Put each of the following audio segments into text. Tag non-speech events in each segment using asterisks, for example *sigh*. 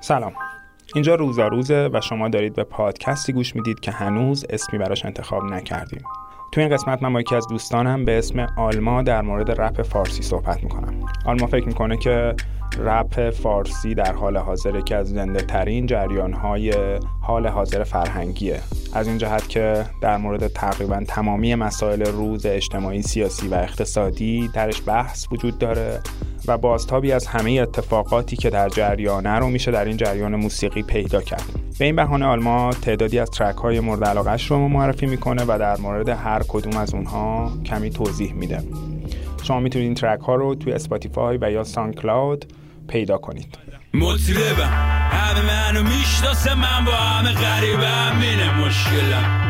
سلام. اینجا روزا روزه و شما دارید به پادکستی گوش می‌دید که هنوز اسمی براش انتخاب نکردیم. تو این قسمت من با یکی از دوستانم به اسم آلما در مورد رپ فارسی صحبت می‌کنم. آلما فکر می‌کنه که رپ فارسی در حال حاضر که از زنده ترین جریان های حال حاضر فرهنگیه. از این جهت که در مورد تقریبا تمامی مسائل روز اجتماعی سیاسی و اقتصادی درش بحث وجود داره. و بازتابی از همه اتفاقاتی که در جریانه رو میشه در این جریان موسیقی پیدا کرد. به این بهانه آلما تعدادی از track های مورد علاقش رو معرفی می‌کنه و در مورد هر کدوم از اونها کمی توضیح میده. شما می‌تونید این track ها رو توی Spotify و یا SoundCloud پیدا کنید. همه منو می‌شناسه من با غریبم اینه مشکلم.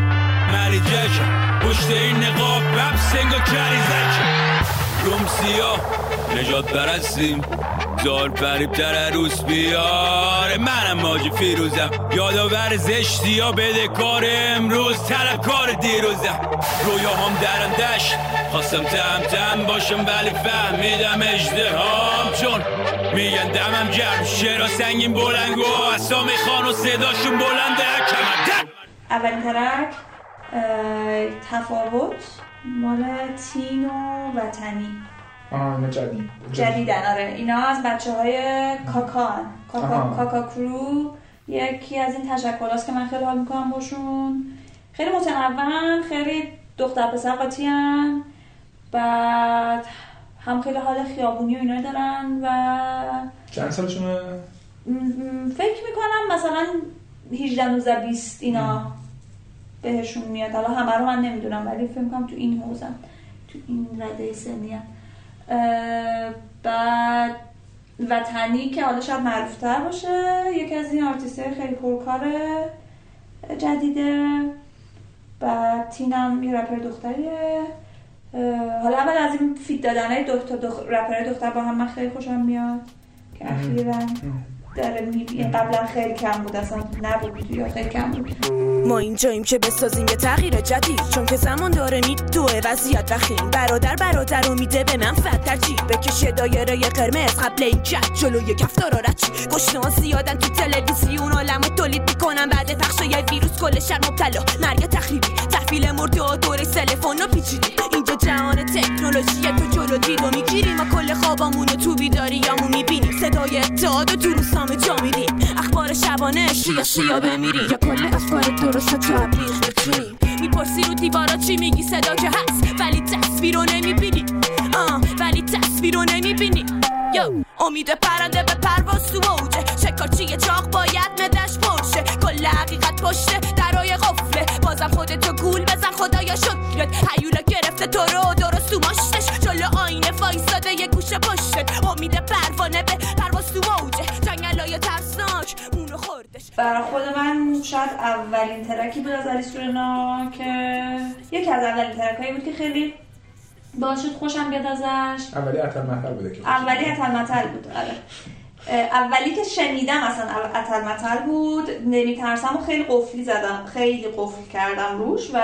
پشت این نقاب بب سنگا کری روم سیاه نجات برستیم زار فریب در عروس بیاره. منم ماجی فیروزم. یادآور زشتی ها بده کار امروز. طلب کار دیروزم. رویا هم درندش خواستم تم تم باشم ولی فهمیدم اجدهام چون میگن دمم گرم شعرا سنگین بلنگ و اسامی خان و صداشون بلنده. کمر اولین ترک تفاوت مال تین و وطنی. آه اینا جدید. جدیدن آره. اینا از بچه های کاکان. کاکا, کاکا کرو یکی از این تشکل که من خیلی حال می‌کنم باشون. خیلی متنوعن خیلی دختر پسر قاطی بعد هم خیلی حال خیابونی و اینا دارن و چند سالشونه؟ فکر می‌کنم مثلا 18 19 20 اینا بهشون میاد. حالا همه رو من نمی‌دونم ولی فکر می‌کنم تو این حوزم تو این رده سنی هم. بعد وطنی که حالا شاید معروفتر باشه یکی از این آرتیست خیلی پرکار جدیده. بعد تینم یه رپر دختریه. حالا اول از این feat دادن های دو تا دخ... رپر دختر با هم من خیلی خوشم میاد. که اخیرا. داره می‌بینه قبلا خیلی کم بود اصلا نبود یا خیلی کم بود. ما اینجاییم که بسازیم یه تغییر جدید چون که زمان داره میدوه وضعیت وخیم. برادر برادر رو میده به من فتر چی بکشه دایره قرمز قبل این جد. جلوی کفتار رچی گشنه زیادن تو تلویزیون. عالم تولید می‌کنن. بعد پخش یه ویروس کل شهر مبتلا. مرگ تخریبی. تحویل مرده و دوره تلفن و پیچیدی. اینجا جهان تکنولوژی تو جلو دید و می‌گیریم. ما کل خوابامون تو بیداریامون می‌بینیم. صدای اتحاد تو روسامه جا میدیم اخبار شبانه شیا شیا بمیریم یا کل افکار درست تو می‌تونیم می‌پرسی رو دیوارا چی میگی؟ صدا که هست. ولی تصویر رو نمی‌بینی. آه ولی تصویر رو نمی‌بینی. یو امید پرنده به پرواز تو موجه. شکارچی چاق باید مدش پرشه. کل حقیقت پشته درای قفله. بازم خودتو گول بزن خدایا شکرت حیولا گرفته تو رو درست تو ماشتش جلو آینه فایستاده یه گوشه پشتت. امید پروانه به برای خود من شاید اولین ترکی بود از علی سورنا که یکی از اولین ترکایی بود که خیلی باشد خوشم بیاد ازش. اولی اتل مطل بوده که اولی اتل مطل بود آره. اولی که شنیدم اصلا اتل مطل بود نمیترسم و خیلی قفلی زدم خیلی قفل کردم روش و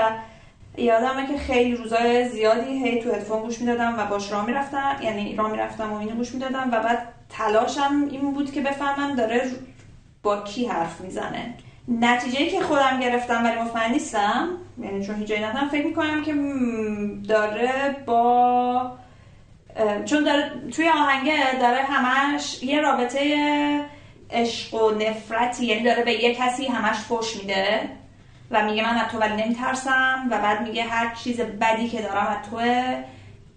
یادمه که خیلی روزای زیادی هی تو هدفون گوش می‌دادم و باش راه می‌رفتم یعنی راه می‌رفتم و اینو گوش می‌دادم و بعد تلاشم این بود که بفهمم داره با کی حرف می‌زنه. نتیجه که خودم گرفتم ولی مطمئن نیستم یعنی چون هیچ جایی ندارم فکر می‌کنم که داره با چون داره توی آهنگه داره همش یه رابطه عشق و نفرتی یعنی داره به یه کسی همش فش میده و میگه من از تو ولی نمیترسم و بعد میگه هر چیز بدی که دارم از توه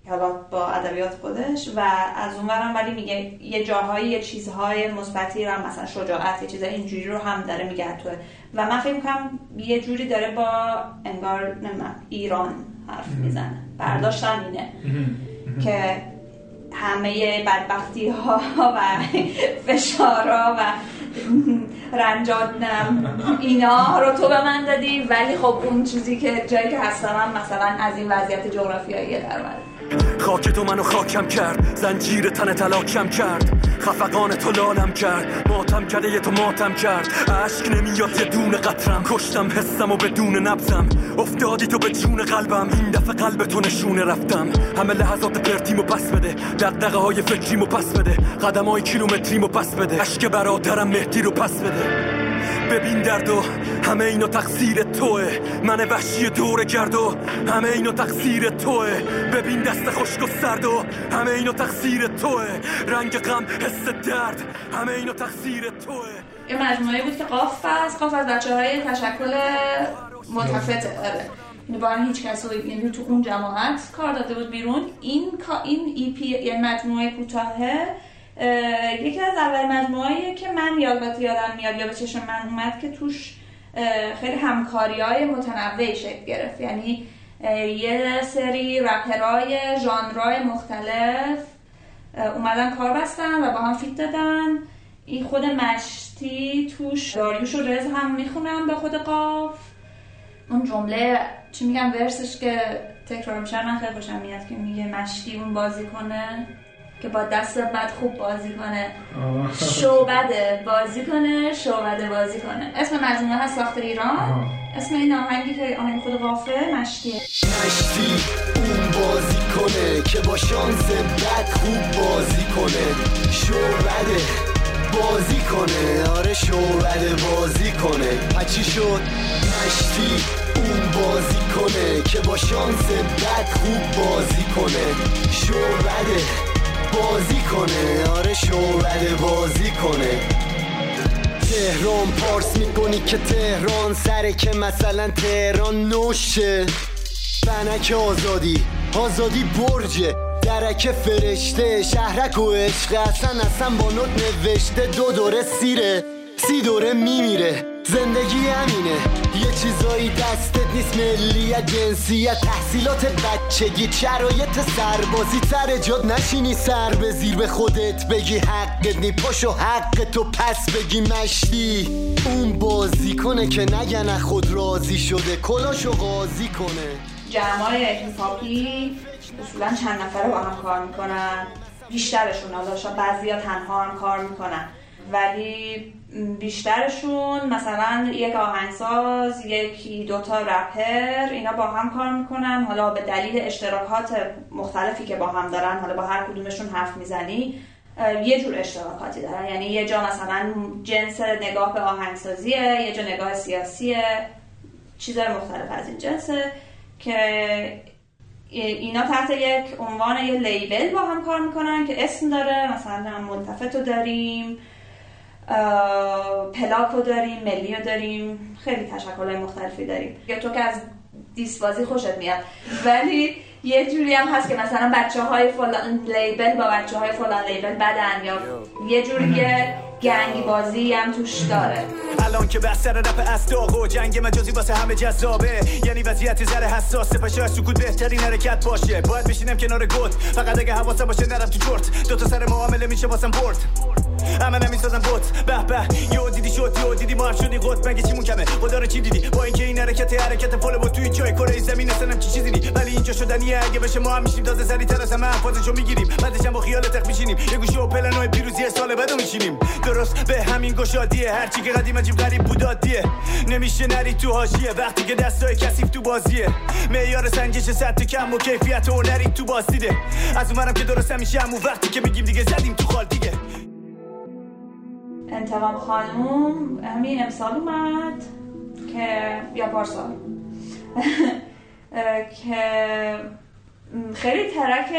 حالا با ادبیات خودش و از اونورم ولی میگه یه جاهایی یه چیزهای مثبتی رو مثلا شجاعت یه چیزای اینجوری رو هم داره میگه توه و من فکر می‌کنم یه جوری داره با انگار نمی‌دونم ایران حرف می‌زنه. برداشتم اینه. که همه بدبختی ها *laughs* و فشارها و رنجات اینا رو تو به من دادی. ولی خب اون چیزی که جایی که هستم هم مثلا از این وضعیت جغرافیایی در خاک تو منو خاکم کرد. زنجیر تن تلاکم کرد. خفقان تو لالم کرد. ماتم کرده یه تو ماتم کرد. عشق نمیاد یه دون قطرم. کشتم حسم و بدون نبزم افتادی تو به جون قلبم. این دفعه قلب تو نشونه رفتم. همه لحظات پرتیمو پس بده. دقدقه های فکریمو پس بده. قدم های کیلومتریمو پس بده. عشق برادرم مهدی رو پس بده. ببین درد و همه اینو تقصیر توه. من وحشی دور گرد و همه اینو تقصیر توه. ببین دست خشک و سرد و همه اینو تقصیر توه. رنگ غم حس درد همه اینو تقصیر توه. یه مجموعه بود که قاف است. قاف از بچه های تشکل متفته آره. یعنی با هم هیچ کس یعنی تو اون جماعت کار داده بود بیرون. این این ای پی یعنی مجموعه کوتاهه. یکی از اول مجموعه که من یاد یادم میاد یا به چشم من اومد که توش خیلی همکاری های متنوعی شکل گرفت. یعنی یه سری رپرای ژانرهای مختلف اومدن کار بستن و با هم فیت دادن. این خود مشتی توش داریوش و رز هم می‌خونم به خود قاف. اون جمله چی میگم ورسش که تکرار میشه من خیلی خوشم میاد که میگه مشتی اون بازی کنه. که با دست بد خوب بازی کنه. شعبده بازی کنه شعبده بازی کنه. اسم مجموعه هست ساخت ایران. اسم این آهنگی که آهنگ خود قافه مشتیه مشتی اون بازی کنه که با شانس بد خوب بازی کنه. شعبده بازی کنه. آره شعبده بازی کنه. پچی شد؟ مشتی اون بازی کنه که با شانس بد خوب بازی کنه. شعبده بازی کنه. آره شعبده بازی کنه. تهران پارس می‌کنی که تهران سره که مثلا تهران نوشه. بنک آزادی آزادی برجه. درک فرشته شهرک و عشق. اصلا اصلا با نوت نوشته. دو دوره سیره سی دوره میمیره. زندگی همینه. یه چیزایی دستت نیست ملیت جنسیت تحصیلات بچگی. شرایط سربازی سر جاد نشینی. سر به زیر به خودت بگی حقت نی. پاشو حق تو پس بگی مشتی. اون بازی کنه که نگنه خود راضی شده. کلاشو قاضی کنه. جمعای اتفاقی اصولا چند نفره با هم کار می‌کنن. بیشترشون حالا بعضی ها تنها هم کار می‌کنن. ولی بیشترشون مثلا یک آهنگساز یکی دوتا رپر اینا با هم کار می‌کنن. حالا به دلیل اشتراکات مختلفی که با هم دارن حالا با هر کدومشون حرف می‌زنی یه جور اشتراکاتی دارن. یعنی یه جا مثلا جنس نگاه به آهنگسازیه یه جا نگاه سیاسیه چیزهای مختلف از این جنسه که اینا تحت یک عنوان یه لیبل با هم کار می‌کنن که اسم داره. مثلا ملتفتو داریم. پلاکو داریم ملی رو داریم خیلی تشکل مختلفی داریم. یا تو که از دیسبازی خوشت میاد. ولی یه جوری هم هست که مثلا بچه های فلان لیبل با بچه های فلان لیبل بدن یا یه جوری گنگی بازی هم توش داره. الان که بحث رپ استاق و جنگ مجازی واسه همه جذابه. یعنی وضعیت ذره حساس پشه سکوت بهترین حرکت باشه. باید بشینم کنار گوت. فقط اگه حواسم باشه نرم تو چرت دو تا سر معامله میشه واسم برد. اما نمی‌سازم بوت به به. یو دیدی شد یو دیدی ما شدی قط مگه چی کمه خدا رو چی دیدی؟ با اینکه این حرکت حرکت فول بود توی جای کره زمین اصلا چی چیزی ولی اینجا شدنیه اگه بشه ما هم میشیم تازه سری تر از همه حفاظشو می‌گیریم. بعدش هم با خیال تخ میشینیم. یه گوشه و پلنوی پیروزی سال بعدو میشینیم. درست به همین گشادیه. هرچی که قدیم عجیب غریب بودادیه نمیشه نری تو حاشیه. وقتی که دستای کثیف تو بازیه. معیار سنجش صد کم و کیفیت و نری تو بازدیده. از اونورم که درست همیشه همون وقتی که میگیم دیگه زدیم تو خال دیگه. انتقام خانوم همین امسال اومد که یا پارسال. *laughs* که خیلی ترک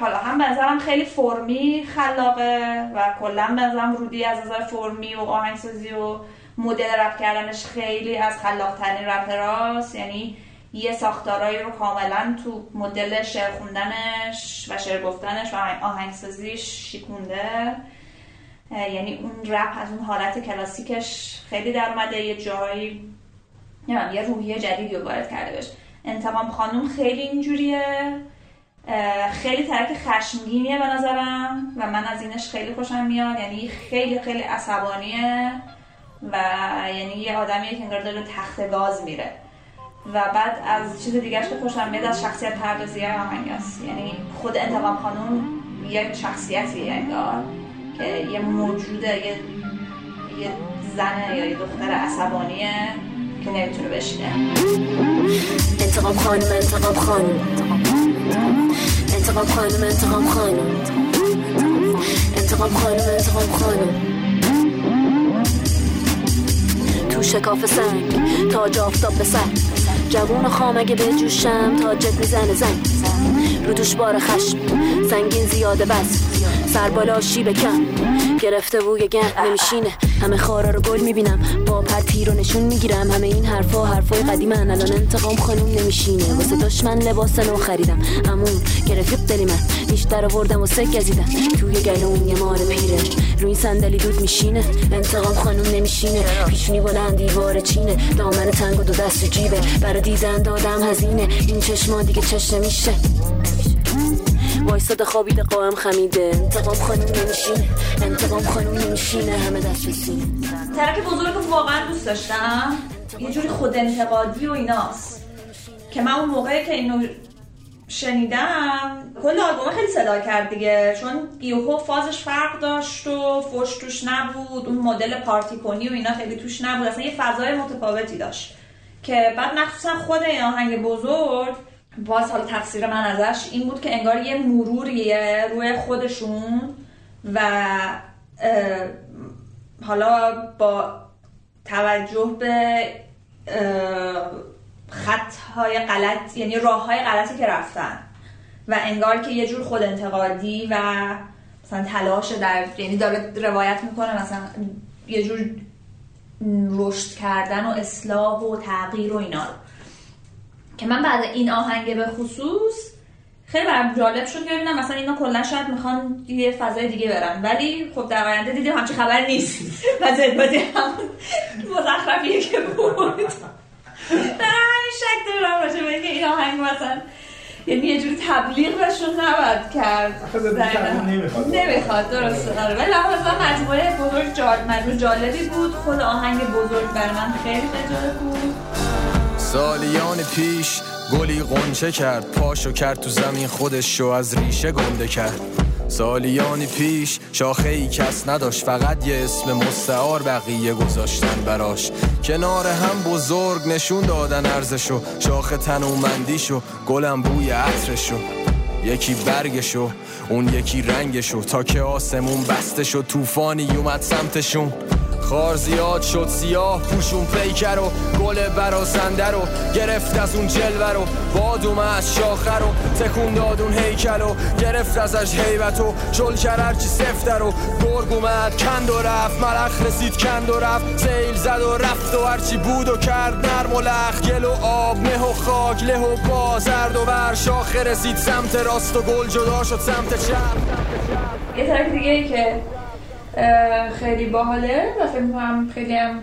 حالا هم بنظرم خیلی فرمی خلاقه و کلا بنظرم رودی از نظر فرمی و آهنگسازی و مدل رپ کردنش خیلی از خلاقترین رپراست. یعنی یه ساختارایی رو کاملا تو مدل شعر خوندنش و شعر گفتنش و آهنگسازیش شیکونده یعنی اون رپ از اون حالت کلاسیکش خیلی در اومده یه جایی یه روحیه جدیدی رو وارد کرده بشه انتقام خانوم خیلی اینجوریه. خیلی ترک خشمگینیه به نظرم و من از اینش خیلی خوشم میاد. یعنی خیلی خیلی عصبانیه و یعنی یه آدمیه که انگار داره تخت گاز میره. و بعد از چیز دیگرش که خوشم میاد از شخصیت پردازی است. یعنی خود انتقام خانوم یک شخصیتی انگار. که یه موجوده یه, یه زنه یا یه دختر عصبانیه که نمی‌تونه بشینه. انتقام خانم انتقام خانم. انتقام خانم انتقام خانم. انتقام خانم انتقام خانم. تو شکاف سنگ تا آفتاب به سر. جوون خام اگه به جوشم تا جد می‌زنه زنگ رو دوش بار خشم سنگین زیاده بس. سر بالا شیب کم. گرفته بوی گند نمیشینه. همه خارا رو گل می‌بینم. با پرتی رو نشون می‌گیرم. همه این حرفا حرفای قدیمن. الان انتقام خانوم نمیشینه. واسه دشمن لباس نو خریدم. امون گرفت دلی من. بیشتر آوردم و سک گزیدم. توی گلون یه مار پیره. روی صندلی دود میشینه. انتقام خانوم نمیشینه. پیشونی بلند دیوار چینه. دامن تنگ و دو دست و جیبه. برا دیدن دادم هزینه. این چشما دیگه چش نمیشه. وایستاد خوابیده قائم خمیده. انتقام خانوم نمیشینه. انتقام خانوم نمیشینه. همه دست به سینه. ترک بزرگ واقعا دوست داشتم. یه جوری خود انتقادی و ایناست. که من اون موقعی که اینو شنیدم کل آلبوم خیلی صدا کرد دیگه. چون یوهو فازش فرق داشت و فوش توش نبود. اون مدل پارتی کنی و اینا خیلی توش نبود. اصلا یه فضای متفاوتی داشت. که بعد مخصوصا خود این آهنگ بزرگ باز حالا تفسیر من ازش این بود که انگار یه مروریه روی خودشون و حالا با توجه به خطهای غلط یعنی راه های غلطی که رفتن و انگار که یه جور خود انتقادی و مثلا تلاش در یعنی داره روایت می‌کنه مثلا یه جور رشد کردن و اصلاح و تغییر و اینا که من بعد این آهنگ به خصوص خیلی برام جالب شد که ببینم مثلا اینا کلا شاید می‌خوان یه فضای دیگه برن. ولی خب در آینده دیدیم همچی خبر نیست. *laughs* و زدبادی همون مزخرفیه که بود. *laughs* در همین شک دارم راجع به اینکه این آهنگ مثلا یعنی یه جوری تبلیغ بهشون نباید کرد. نمی‌خواد. نمی‌خواد درسته. داره ولی مثلا مجموعه بزرگ. مجموعه جالبی بود. خود آهنگ بزرگ بر من خیلی جالب بود. سالیان پیش گلی قنچه کرد پاشو کرد تو زمین خودش شو از ریشه گنده کرد. سالیانی پیش شاخه ای کس نداشت فقط یه اسم مستعار بقیه گذاشتن براش. کنار هم بزرگ نشون دادن ارزشو شاخه تنومندیشو گلم بوی عطرشو. یکی برگشو اون یکی رنگشو تا که آسمون بسته شد طوفانی اومد سمتشون. خار زیاد شد سیاه پوشون پیکر و گل براسنده رو گرفت از اون جلوه رو. باد از شاخه رو تکون داد اون هیکل و گرفت ازش حیبت و چل کرد هرچی سفته رو. گرگ اومد کند و رفت ملخ رسید کند و رفت. سیل زد و رفت و هرچی بود و کرد نرم و لخ گل و آب مه و خاک له و با زرد و بر شاخه رسید. سمت راست و گل جدا شد سمت چپ. یه طرف دیگه ای که خیلی باحاله و فکر می‌کنم خیلی هم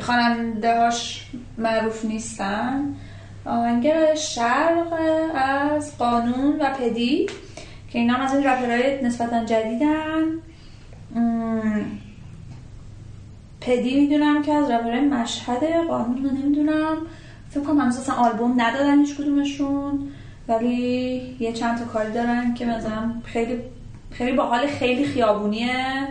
خواننده معروف نیستن. آهنگ شرق از قانون و پدی که اینا از این رپرهای نسبتا جدیدن. پدی می‌دونم که از رپرهای مشهد قانون رو نمی‌دونم. فکر کنم همسه آلبوم ندادن هیچ کدومشون ولی یه چند تا کاری دارن که مثلا خیلی خیلی با حال خیلی خیابونیه.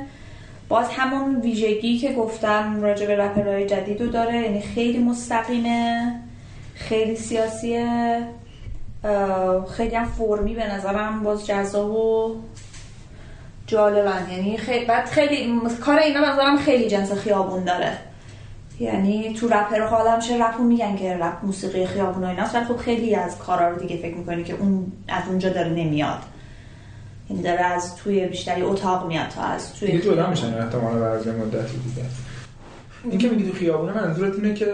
باز همون ویژگی که گفتم راجع به رپرهای جدید رو داره یعنی خیلی مستقیمه خیلی سیاسیه. خیلی هم فرمی به نظرم باز جذاب و جالبن. یعنی خیلی بعد خیلی کار اینا به نظرم خیلی جنس خیابون داره. یعنی تو رپر حالا چه رپو میگن که رپ موسیقی خیابون و ایناست ولی خب خیلی از کارا رو دیگه فکر می‌کنی که اون از اونجا داره نمیاد. این داره از توی بیشتری اتاق میاد تا از توی دیگه جدا میشن احتمالا بر از مدتی دیگه. این که میگی تو خیابونه منظورت اینه که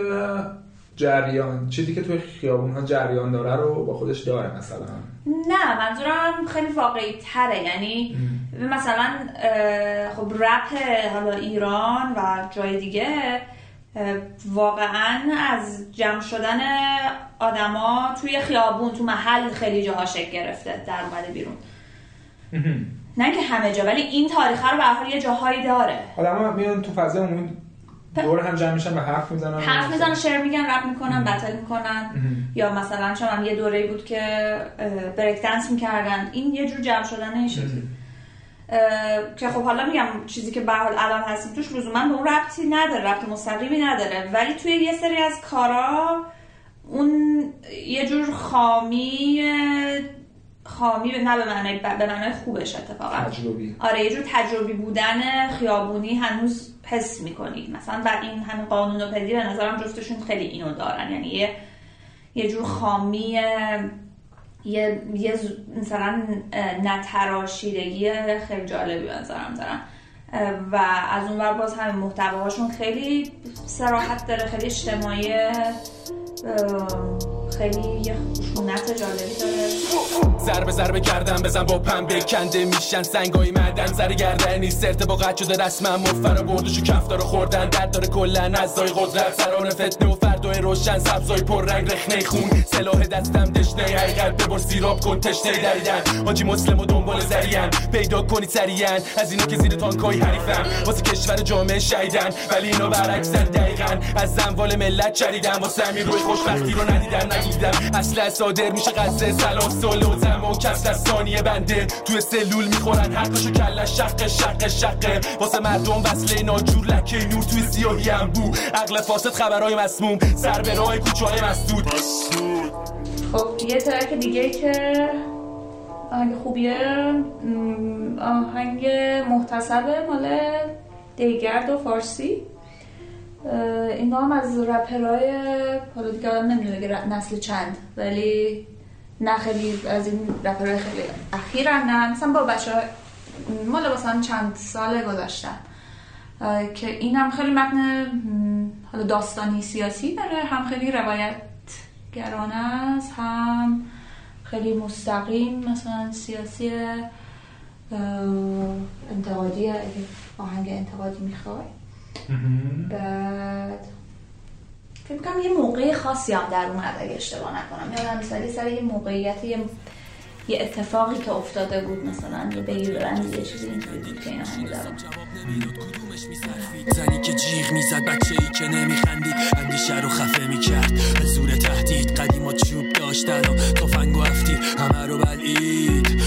جریان چیزی که توی خیابون ها جریان داره رو با خودش داره مثلا. نه منظورم خیلی واقعی تره یعنی مثلا خب رپ حالا ایران و جای دیگه واقعا از جمع شدن آدما توی خیابون تو محل خیلی جاها شکل گرفته در اومده بیرون. نه که همه جا ولی این تاریخ رو به یه جاهایی داره. آدم میان تو فضای عمومی دور هم جمع میشن و حرف می‌زنن. حرف می‌زنن شعر میگن رپ می‌کنن بتل می‌کنن. یا مثلا شما هم یه دوره بود که بریک دنس می‌کردن. این یه جور جمع شدن این شکلی که خب حالا میگم چیزی که به حال الان هستیم توش لزوما به اون ربطی نداره ربط مستقیمی نداره. ولی توی یه سری از کارا اون یه جور خامی خامی نه به معنای به معنای خوبش اتفاقا. تجربی. آره یه جور تجربی بودن خیابونی هنوز حس می‌کنی. مثلا بر این همین قانون و پدی به نظرم جفتشون خیلی اینو دارن. یعنی یه یه جور خامی یه, یه مثلا نتراشیدگی خیلی جالبی به نظرم دارن. و از اون ور باز همین محتواهاشون خیلی سراحت داره خیلی اجتماعی خیلی یه خشونت جالبی داره. ضربه ضربه کردم بزن با پنبه. کنده میشن سنگای معدن. سر گردنی سرت با قد شده رسما مفر بردش و کفتار خوردن. درد داره کلا ازای قدرت. سران فتنه و فردای روشن. سبزای پر رنگ رخنه خون. سلاح دستم دشنه. حقیقت ببر سیراب کن تشنه دریدن. حاجی مسلم و دنبال زریان پیدا کنید سریعن از اینو که زیر تانکای حریفم. واسه کشور جامعه شهیدن. ولی اینا برعکسن دقیقا. از زنوال ملت چریدن واسه همین روی خوشبختی رو ندیدم اصلا صادر میشه قصه سلام سل و زم و کسر از ثانیه بنده. توی سلول می‌خورن حقشو کلش شق شق شقه واسه مردم وصله ناجور لکه نور توی سیاهی هم بو عقل فاسد خبرهای مسموم. سر به راه کوچه های مسدود. خب یه ترک دیگه که آهنگ خوبیه. آهنگ محتسبه مال دیگرد و فارسی. اینا هم از رپرهای حالا دیگه آدم نمی‌دونه که نسل چند ولی نه خیلی از این رپرهای خیلی اخیرن نه مثلا با بچه مال مثلا چند سال گذاشتن که این هم خیلی متن حالا داستانی سیاسی داره هم خیلی روایت گرانه است هم خیلی مستقیم مثلا سیاسی انتقادی اگه آهنگ انتقادی می‌خوای. بعد فکر کنم یه موقع خاصی هم در اومد اگه اشتباه نکنم. یادم مثلا سر یه موقعیت یه یه اتفاقی که افتاده بود مثلا یه بگیر ببندی یه چیزی اینجوری بود که این آهنگ در اومد زنی که جیغ می‌زد بچه ای که نمیخندید اندیشه رو خفه می‌کرد. به زور تهدید قدیما چوب داشتن و تفنگ و افتی همه رو بلعید.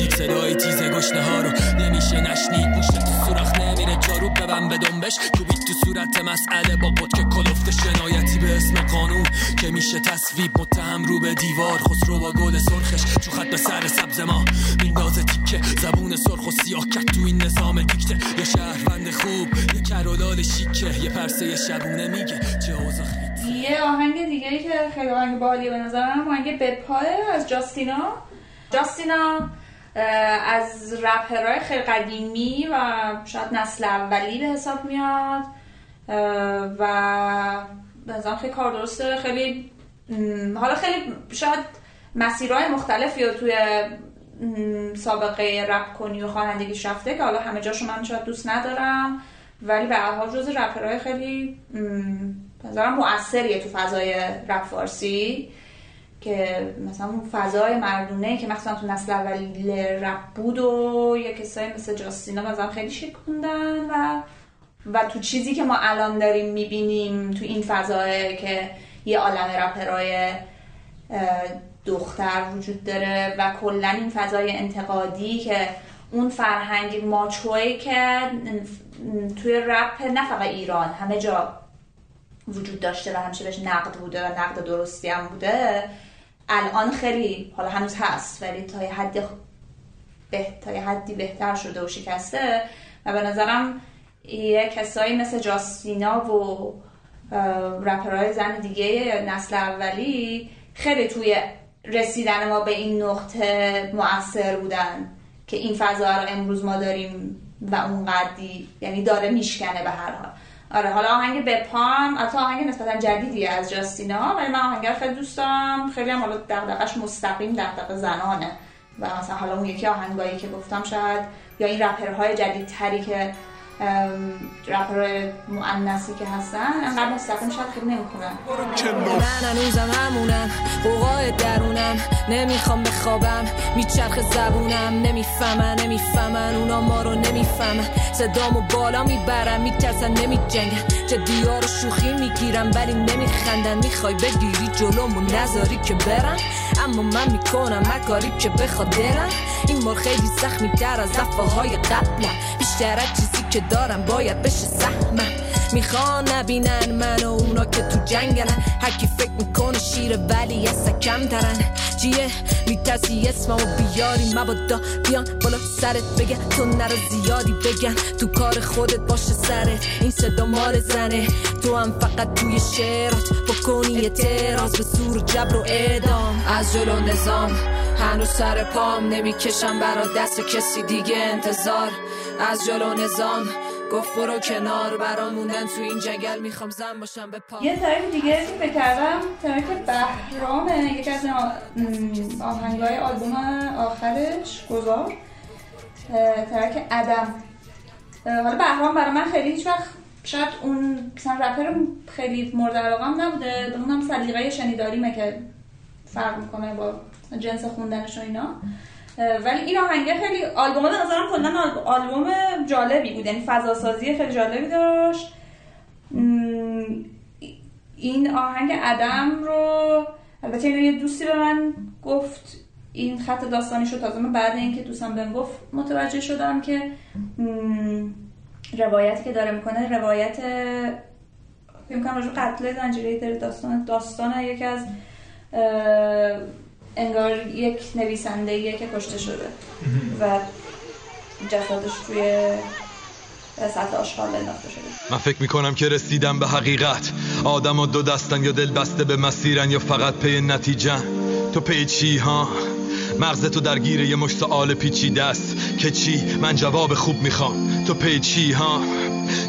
تهدید صدای تیز گشنه ها رو نمیشه نشنید. گوشت تو سوراخ نمیره جارو ببن به دنبش. کوبید تو صورت مسئله با بود که کلفت شنایتی به اسم قانون که میشه تصویب متهم رو به دیوار. خسرو با گل سرخش چو خط به سر سبز ما. میندازه تیکه زبون سرخ و سیاه کرد تو این نظام دیکته یه شهروند خوب یه کرولال شیکه. یه پرسه شبونه میگه. چه اوضاع یه آهنگ دیگه که خیلی آهنگ باحالیه به نظرم. آهنگ بپاه از جاستینا. جاستینا. از رپرهای خیلی قدیمی و شاید نسل اولی به حساب میاد. و به خیلی کار درسته. خیلی حالا خیلی شاید مسیرهای مختلفی رو توی سابقه رپ کنی و خوانندگیش رفته که حالا همه جاشو من شاید دوست ندارم. ولی به حال جز رپرهای خیلی نظرم مؤثریه تو فضای رپ فارسی. که مثلا اون فضای مردونه که مثلا تو نسل اول رپ بود و یه کسایی مثل جاستینا مثلا خیلی شکوندن و و تو چیزی که ما الان داریم می‌بینیم تو این فضای که یه عالم رپرای دختر وجود داره و کلا این فضای انتقادی که اون فرهنگ ماچوی که توی رپ نه فقط ایران همه جا وجود داشته و همیشه بهش نقد بوده و نقد درستی هم بوده الان خیلی حالا هنوز هست ولی تا یه حدی به تا یه حدی بهتر شده و شکسته و به نظرم یه کسایی مثل جاستینا و رپرهای زن دیگه نسل اولی خیلی توی رسیدن ما به این نقطه مؤثر بودن که این فضا رو امروز ما داریم و اون قدی یعنی داره میشکنه به هر حال. آره حالا آهنگ بپام البته آهنگ نسبتا جدیدیه از جاستینا ولی من آهنگ خیلی دوست دارم. خیلی هم حالا دغدغش مستقیم دغدغه زنانه. و مثلا حالا اون یکی آهنگایی که گفتم شاید یا این رپرهای جدیدتری که رپرهای مؤنثی که هستن انقدر مستقیم شاید خیلی نمی‌خونن. من هنوزم همونم قوقای درونم نمی‌خوام بخوابم میچرخ زبونم نمی‌فهمن نمی‌فهمن اونا ما رو نمی‌فهمن. صدامو بالا می‌برم میترسن نمیجنگن. ها رو شوخی می‌گیرم ولی نمیخندن. می‌خوای بگیری جلومو نذاری که برم. اما من می‌کنم مکاری که بخواد دلم این بار خیلی زخمی در از دفعه های قبلم. بیشتر از چیزی که دارم باید بشه سهمم می‌خوان نبینن من و اونا که تو جنگلن. هرکی فکر می‌کنه شیر ولی از کم ترن چیه؟ میترسی اسممو بیاری مبادا بیان بالا سرت بگه تو نرو زیادی بگن. تو کار خودت باشه سرت. این صدا مار زنه. تو هم فقط توی شعرات بکنی اعتراض. به سور جبر و اعدام. از جلو نظام. هنوز سر پام نمی‌کشم. برا دست کسی دیگه انتظار. از جلو نظام. گفت برو کنار برام موندن تو این جنگل می‌خوام زن باشم به پا. یه ترک دیگه که فکر کردم ترک بهرامه یکی از آهنگای آلبوم آخرش گذار. ترک اه، حالا بهرام برای من خیلی هیچ وقت شاید اون مثلا رپر خیلی مورد علاقم نبوده. اونم سلیقه شنیداریمه که فرق می‌کنه با جنس خوندنش و اینا. ولی این آهنگه خیلی آلبوم به نظرم کلا آل- آلبوم جالبی بود. یعنی فضا سازی خیلی جالبی داشت. این آهنگ عدم رو البته اینو یه دوستی به من گفت. این خط داستانیش رو تازه من بعد اینکه دوستم بهم گفت متوجه شدم که روایتی که داره می‌کنه روایت فکر می‌کنم راجع قتل زنجیره داره داستان داستان یکی از انگار یک نویسنده که کشته شده و جسدش توی من فکر می‌کنم که رسیدم به حقیقت. آدم و دو دستن یا دل بسته به مسیرن یا فقط پی نتیجه تو پی چی ها؟ مغز تو درگیر یه مشت سوال پیچیده است. که چی؟ من جواب خوب می‌خوام. تو پی چی ها؟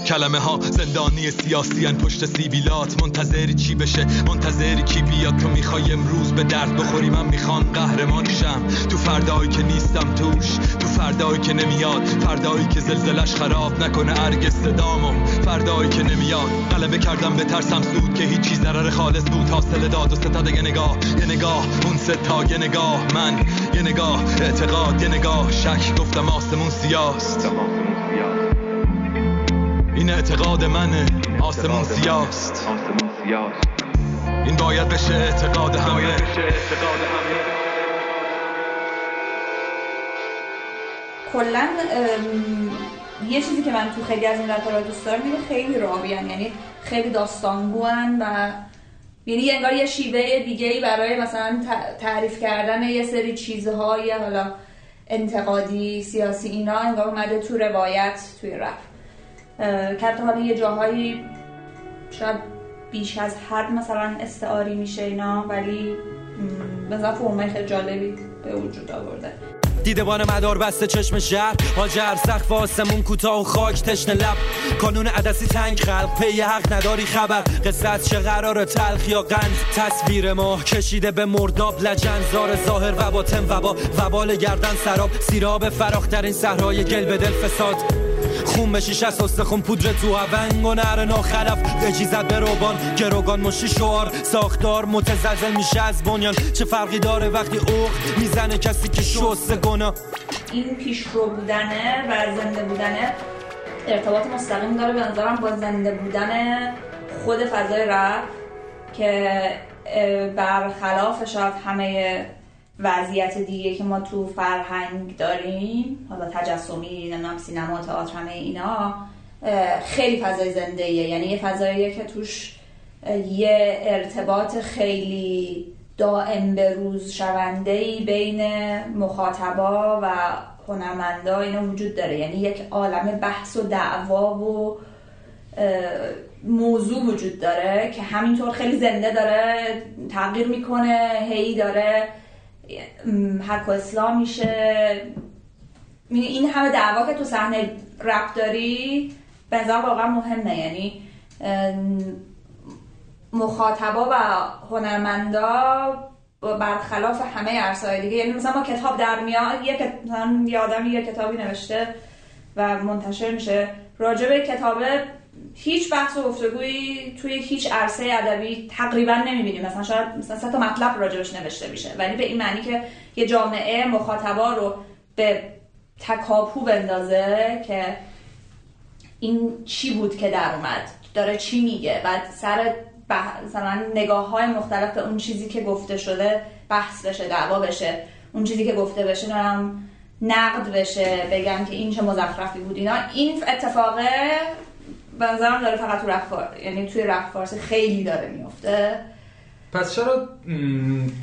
کلمه ها زندانی سیاسی ان پشت سیبیلات. منتظری چی بشه؟ منتظری کی بیاد؟ تو می‌خوای امروز به درد بخوری؟ من می‌خوام قهرمان شم. تو فردایی که نیستم توش تو فردایی که نمیاد. فردایی که زلزلش خراب نکنه ارگ صدامو فردایی که نمیاد. غلبه کردم به ترسم سود که هیچی ضرر خالص بود. حاصل داد و ستاد یه نگاه. یه نگاه. اون ستا یه نگاه. من یه نگاه. اعتقاد یه نگاه. شک. گفتم آسمون سیاست. این اعتقاد منه. آسمون سیاست. این باید بشه اعتقاد همه. کلا یه چیزی که من تو خیلی از این رپرها دوست دارم اینه خیلی راویان یعنی خیلی داستانگوان و یعنی انگار یه شیوه دیگه ای برای مثلا تعریف کردن یه سری چیزهای حالا انتقادی سیاسی اینا انگار اومده تو روایت توی رپ. حتی حالا یه جاهایی شاید بیش از حد مثلا استعاری میشه اینا ولی به فرمای خیلی جالبی به وجود آورده. دیدبان مدار بسته چشم شهر هاجر سقف آسمون کوتاه و خاک تشنه لب. کانون عدسی تنگ خلق پی حق نداری خبر. قصه از چه قرار تلخ یا قند؟ تصویر ما کشیده به مرداب لجن. زار ظاهر و باطن وبا وبال گردن سراب. سیراب فراخترین صحرای گل به دل فساد. خون بشیش از خون پودر تو هونگ و نر ناخلف. بجیزد به روبان گروگان مشی شعار. ساختار متزلزل میشه از بنیان. چه فرقی داره وقتی اوق می‌زنه کسی که شسته گناه؟ این پیشرو بودنه و زنده بودنه ارتباط مستقیم داره. به نظرم با زنده بودن خود فضای رپ که برخلاف شاید همه وضعیت دیگه که ما تو فرهنگ داریم حالا تجسمی نمی‌دونم سینما تئاتر همه اینا خیلی فضای زنده. یعنی یه فضاییه که توش یه ارتباط خیلی دائم به روز شونده بین مخاطبا و هنرمندا اینا وجود داره یعنی یک عالم بحث و دعوا و موضوع وجود داره که همینطور خیلی زنده داره تغییر می‌کنه هی داره حق اسلام میشه. این همه دعوا که تو صحنه رپ داری به واقعا مهمه. یعنی مخاطبا و هنرمندا برخلاف همه عرصه‌های دیگه یعنی مثلا ما کتاب در میاد یه مثلا یه آدمی یه کتابی نوشته و منتشر میشه. راجع به کتابه هیچ بحث و گفتگویی توی هیچ عرصه ادبی تقریبا نمی‌بینیم مثلا شاید مثلا سه تا مطلب راجبش نوشته میشه. ولی به این معنی که یه جامعه مخاطبا رو به تکاپو بندازه که این چی بود که در اومد داره چی میگه. بعد سر بح... مثلا نگاه های مختلف به اون چیزی که گفته شده بحث بشه دعوا بشه. اون چیزی که گفته بشه هم نقد بشه بگن که این چه مزخرفی بود. اینا این اتفاقه به داره فقط تو رپ فار... یعنی توی رپ فارسی خیلی داره میفته پس چرا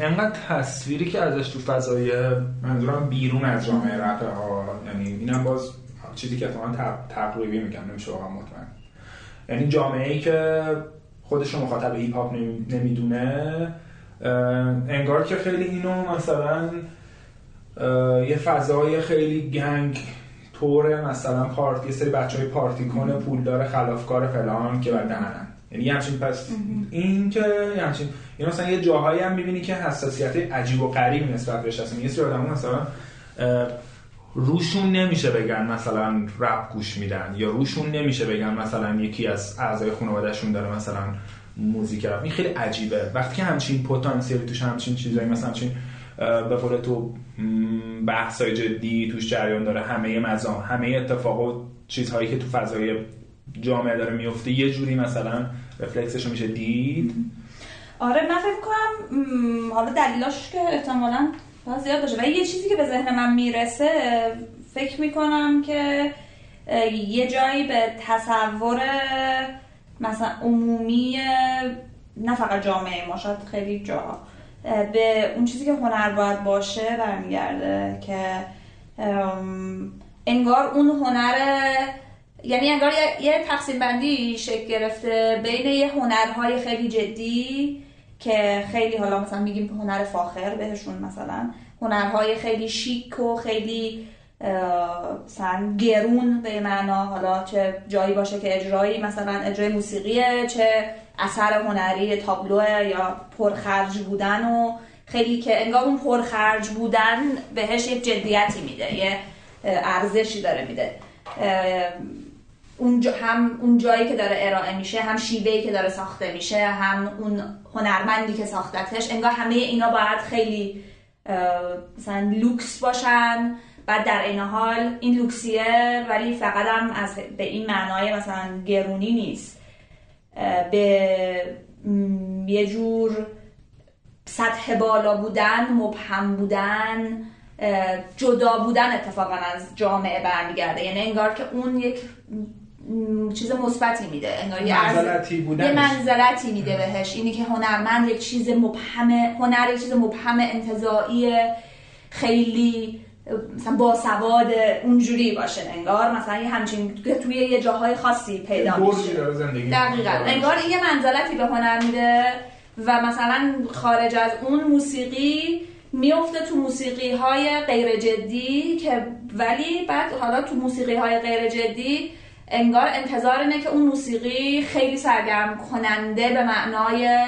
انقدر تصویری که ازش تو فضای منظورم بیرون از جامعه رپه ها یعنی اینم باز چیزی که اتفاقا تق- تقریبی میگم نمیشه واقعا مطمئن. یعنی جامعه ای که خودش رو مخاطب هیپ هاپ نمی- نمی‌دونه انگار که خیلی اینو مثلا یه فضای خیلی گنگ طور مثلا پارتی یه سری بچه های پارتی کنه پولدار خلافکار فلان که بعد دهنن. یعنی یه همچین پس این که یه همچین یعنی مثلا یه جاهایی هم می‌بینی که حساسیت عجیب و غریب نسبت بهش هست. یه سری آدم مثلا روشون نمیشه بگن مثلا رپ گوش میدن یا روشون نمیشه بگن مثلا یکی از اعضای خانوادهشون داره مثلا موزیک رپ. این خیلی عجیبه. وقتی که همچین پتانسیلی توش همچین چیزایی مثلا همچین به قول تو م، بحثای جدی توش جریان داره. همه مزام همه اتفاق و چیزهایی که تو فضای جامعه داره میفته یه جوری مثلا رفلکسش میشه دید. آره من فکر کنم حالا دلیلاش که احتمالا زیاد باشه. ولی یه چیزی که به ذهن من می‌رسه فکر می‌کنم که یه جایی به تصور مثلا عمومی نه فقط جامعه ما شاید خیلی جا به اون چیزی که هنر باید باشه برمیگرده که انگار اون هنر یعنی انگار یه, تقسیم بندی شکل گرفته بین یه هنرهای خیلی جدی که خیلی حالا مثلا میگیم هنر فاخر بهشون مثلا هنرهای خیلی شیک و خیلی مثلا گرون به معنا حالا چه جایی باشه که اجرایی مثلا اجرای موسیقیه چه اثر هنری تابلوه یا پرخرج بودن و خیلی که انگار اون پرخرج بودن بهش یک جدیتی میده یه ارزشی داره میده. اون هم اون جایی که داره ارائه میشه هم شیوهی که داره ساخته میشه هم اون هنرمندی که ساختتش انگار همه اینا باید خیلی مثلا لوکس باشن. بعد در این حال این لوکسیه ولی فقط هم از به این معنای مثلا گرونی نیست. به یه جور سطح بالا بودن مبهم بودن جدا بودن اتفاقا از جامعه برمیگرده. یعنی انگار که اون یک چیز مثبتی میده. انگار یه منزلتی یه بودنش. منزلتی میده بهش. اینی که هنرمند یک چیز مبهم هنر یک چیز مبهم انتظایی خیلی مثلا باسواد اونجوری باشه انگار مثلا یه همچین که توی یه جاهای خاصی پیدا میشه دقیقا. انگار این یه منزلتی به هنر میده و مثلا خارج از اون موسیقی میفته تو موسیقی های غیر جدی که ولی بعد حالا تو موسیقی های غیر جدی انگار انتظار اینه که اون موسیقی خیلی سرگرم کننده به معنای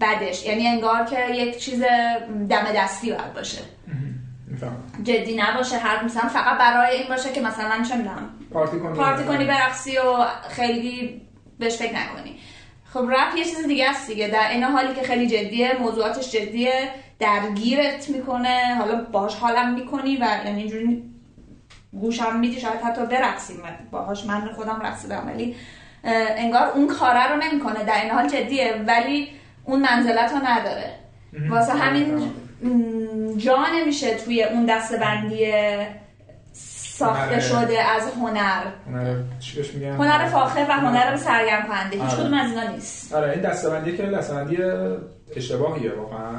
بدش یعنی انگار که یک چیز دم دستی باید باشه. جدی نباشه هر مثلا فقط برای این باشه که مثلا چه می‌دونم پارتی کنی. پارتی کنی برقصی و خیلی بهش فکر نکنی. خب رپ یه چیز دیگه است دیگه در این حالی که خیلی جدیه موضوعاتش جدیه درگیرت می‌کنه حالا باهاش حالم می‌کنی و یعنی اینجوری گوشم میدی شاید حتی برقصیم. باهاش من خودم رقصیدم ولی انگار اون کاره رو نمی‌کنه. در این حال جدیه ولی اون منزلت رو نداره. واسه همین م، جا نمیشه توی اون دستبندی ساخته شده از هنر. هنر میگن؟ هنر فاخر و هنر سرگرم کننده هیچ آره. کدوم از اینا نیست. آره این دستبندی که دستبندی اشتباهیه واقعا.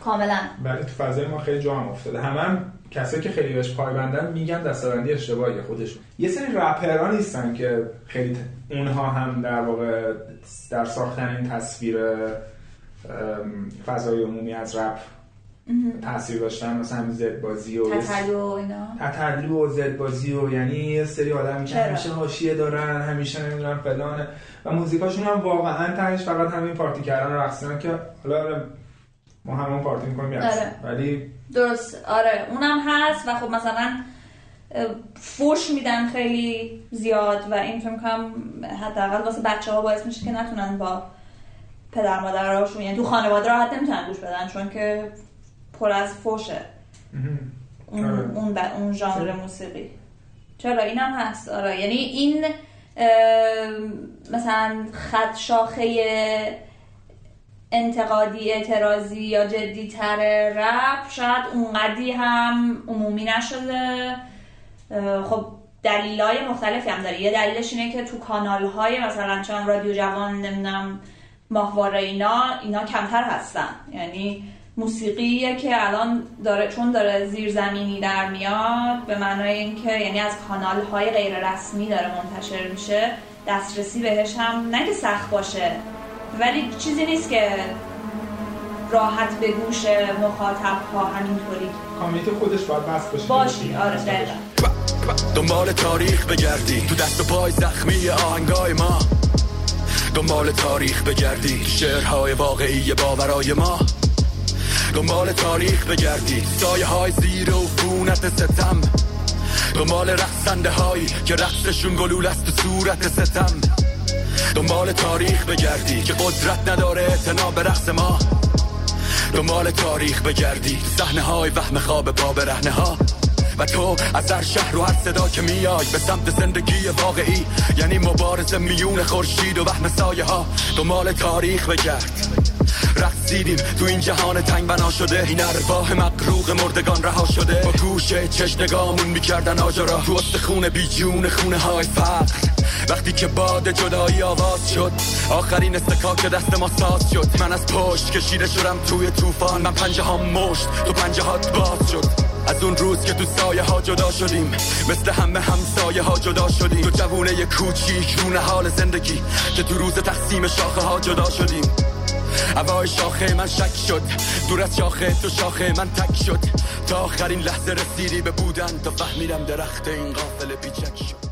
کاملا. ولی تو فضای ما خیلی جا هم افتاده. همه هم کسایی که خیلی بهش پایبندن میگن دستبندی اشتباهیه خودشون. یه سری رپرها نیستن که خیلی اونها هم در واقع در ساختن این تصویر فضای عمومی از رپ تاثیر داشتن مثلا همین زد بازی و تتلو و اینا. و زد بازی و یعنی یه سری آدمی که؟ همیشه حاشیه دارن همیشه نمی‌دونم فلانه. و موزیکاشون هم واقعا تهش فقط همین پارتی کردن و رقصیدن که حالا آره، ما همون پارتی می‌کنیم آره. ولی درست. آره. اونم هست و خب مثلا فوش میدن خیلی زیاد و این فکر کنم حداقل واسه بچه ها باعث میشه که نتونن با پدر مادرهاشون یعنی تو خانواده راحت نمی‌تونن گوش بدن چون که پر از فوشه. اون آره. اون, اون ژانر موسیقی. چرا؟ اینم هست. آره. یعنی این مثلا خط شاخه انتقادی اعتراضی یا جدی تر رپ شاید اونقدی هم عمومی نشده. خب دلیل های مختلفی هم داره. یه دلیلش اینه که تو کانال های مثلا چون رادیو جوان نمی‌دونم ماهواره اینا اینا کمتر هستن. یعنی موسیقیه که الان داره چون داره زیرزمینی در میاد به معنای اینکه یعنی از کانال های غیر رسمی داره منتشر میشه دسترسی بهش هم نه که سخت باشه ولی چیزی نیست که راحت به گوش مخاطب ها همینطوری. کامیت خودش باید بس باشه. باشی. آره دقیقا دنبال تاریخ بگردی. تو دست و پای زخمی آهنگای ما. دنبال تاریخ بگردی. شعرهای واقعی باورای ما. دنبال تاریخ بگردی. سایه های زیر و فونت ستم. دنبال رقصنده هایی که رقصشون گلول است تو صورت ستم. دنبال تاریخ بگردی که قدرت نداره اعتنا به رقص ما. دنبال تاریخ بگردی صحنه های وهم خواب پا برهنه ها و تو از هر شهر و هر صدا که میای به سمت زندگی واقعی یعنی مبارزه میون خورشید و وهم سایه ها دنبال تاریخ بگرد. رقصیدیم تو این جهان تنگ بنا شده. این ارواح مقروق مردگان رها شده. با گوشه چش نگامون می‌کردن آجرا. تو خونه بی جون خونه های فقر. وقتی که باد جدایی آواز شد آخرین استکاک دست ما ساز شد. من از پشت کشیده شدم توی طوفان. من پنجه ها مشت تو پنجه هات باز شد. از اون روز که تو سایه ها جدا شدیم مثل همه همسایه ها جدا شدیم. تو جوونه کوچیک رونه حال زندگی که تو روز تقسیم شاخه ها جدا شدیم. هوای شاخه من شک شد. دور از شاخه تو شاخه من تک شد. تا آخرین لحظه رسیدی به بودن تا فهمیدم درخت این قافل بیچک شد.